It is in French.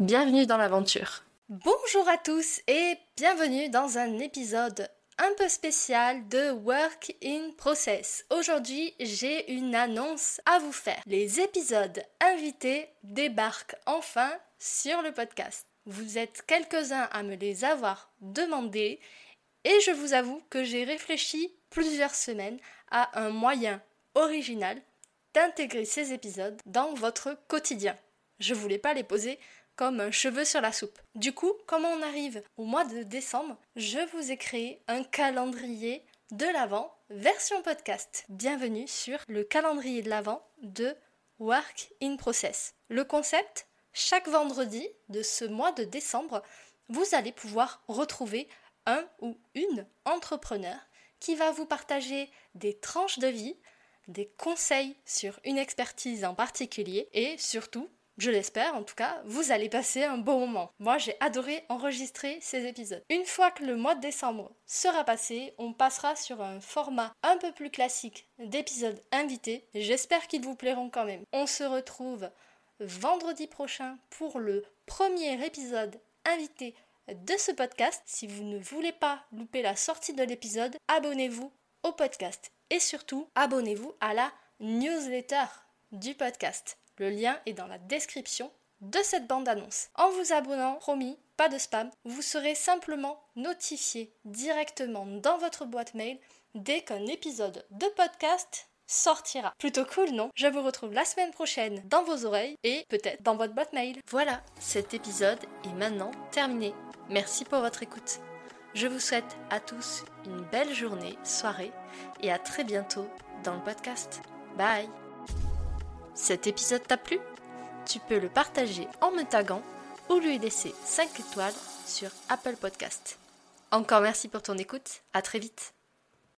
Bienvenue dans l'aventure. Bonjour à tous et bienvenue dans un épisode un peu spécial de Work in Process. Aujourd'hui, j'ai une annonce à vous faire. Les épisodes invités débarquent enfin sur le podcast. Vous êtes quelques-uns à me les avoir demandés et je vous avoue que j'ai réfléchi plusieurs semaines à un moyen original d'intégrer ces épisodes dans votre quotidien. Je voulais pas les poser comme un cheveu sur la soupe. Du coup, comment on arrive au mois de décembre, je vous ai créé un calendrier de l'Avent version podcast. Bienvenue sur le calendrier de l'Avent de Work in Process. Le concept, chaque vendredi de ce mois de décembre, vous allez pouvoir retrouver un ou une entrepreneur qui va vous partager des tranches de vie, des conseils sur une expertise en particulier et surtout je l'espère en tout cas, vous allez passer un bon moment. Moi j'ai adoré enregistrer ces épisodes. Une fois que le mois de décembre sera passé, on passera sur un format un peu plus classique d'épisodes invités. J'espère qu'ils vous plairont quand même. On se retrouve vendredi prochain pour le premier épisode invité de ce podcast. Si vous ne voulez pas louper la sortie de l'épisode, abonnez-vous au podcast. Et surtout, abonnez-vous à la newsletter du podcast. Le lien est dans la description de cette bande-annonce. En vous abonnant, promis, pas de spam, vous serez simplement notifié directement dans votre boîte mail dès qu'un épisode de podcast sortira. Plutôt cool, non? Je vous retrouve la semaine prochaine dans vos oreilles et peut-être dans votre boîte mail. Voilà, cet épisode est maintenant terminé. Merci pour votre écoute. Je vous souhaite à tous une belle journée, soirée et à très bientôt dans le podcast. Bye cet épisode t'a plu? Tu peux le partager en me taguant ou lui laisser 5 étoiles sur Apple Podcast. Encore merci pour ton écoute, à très vite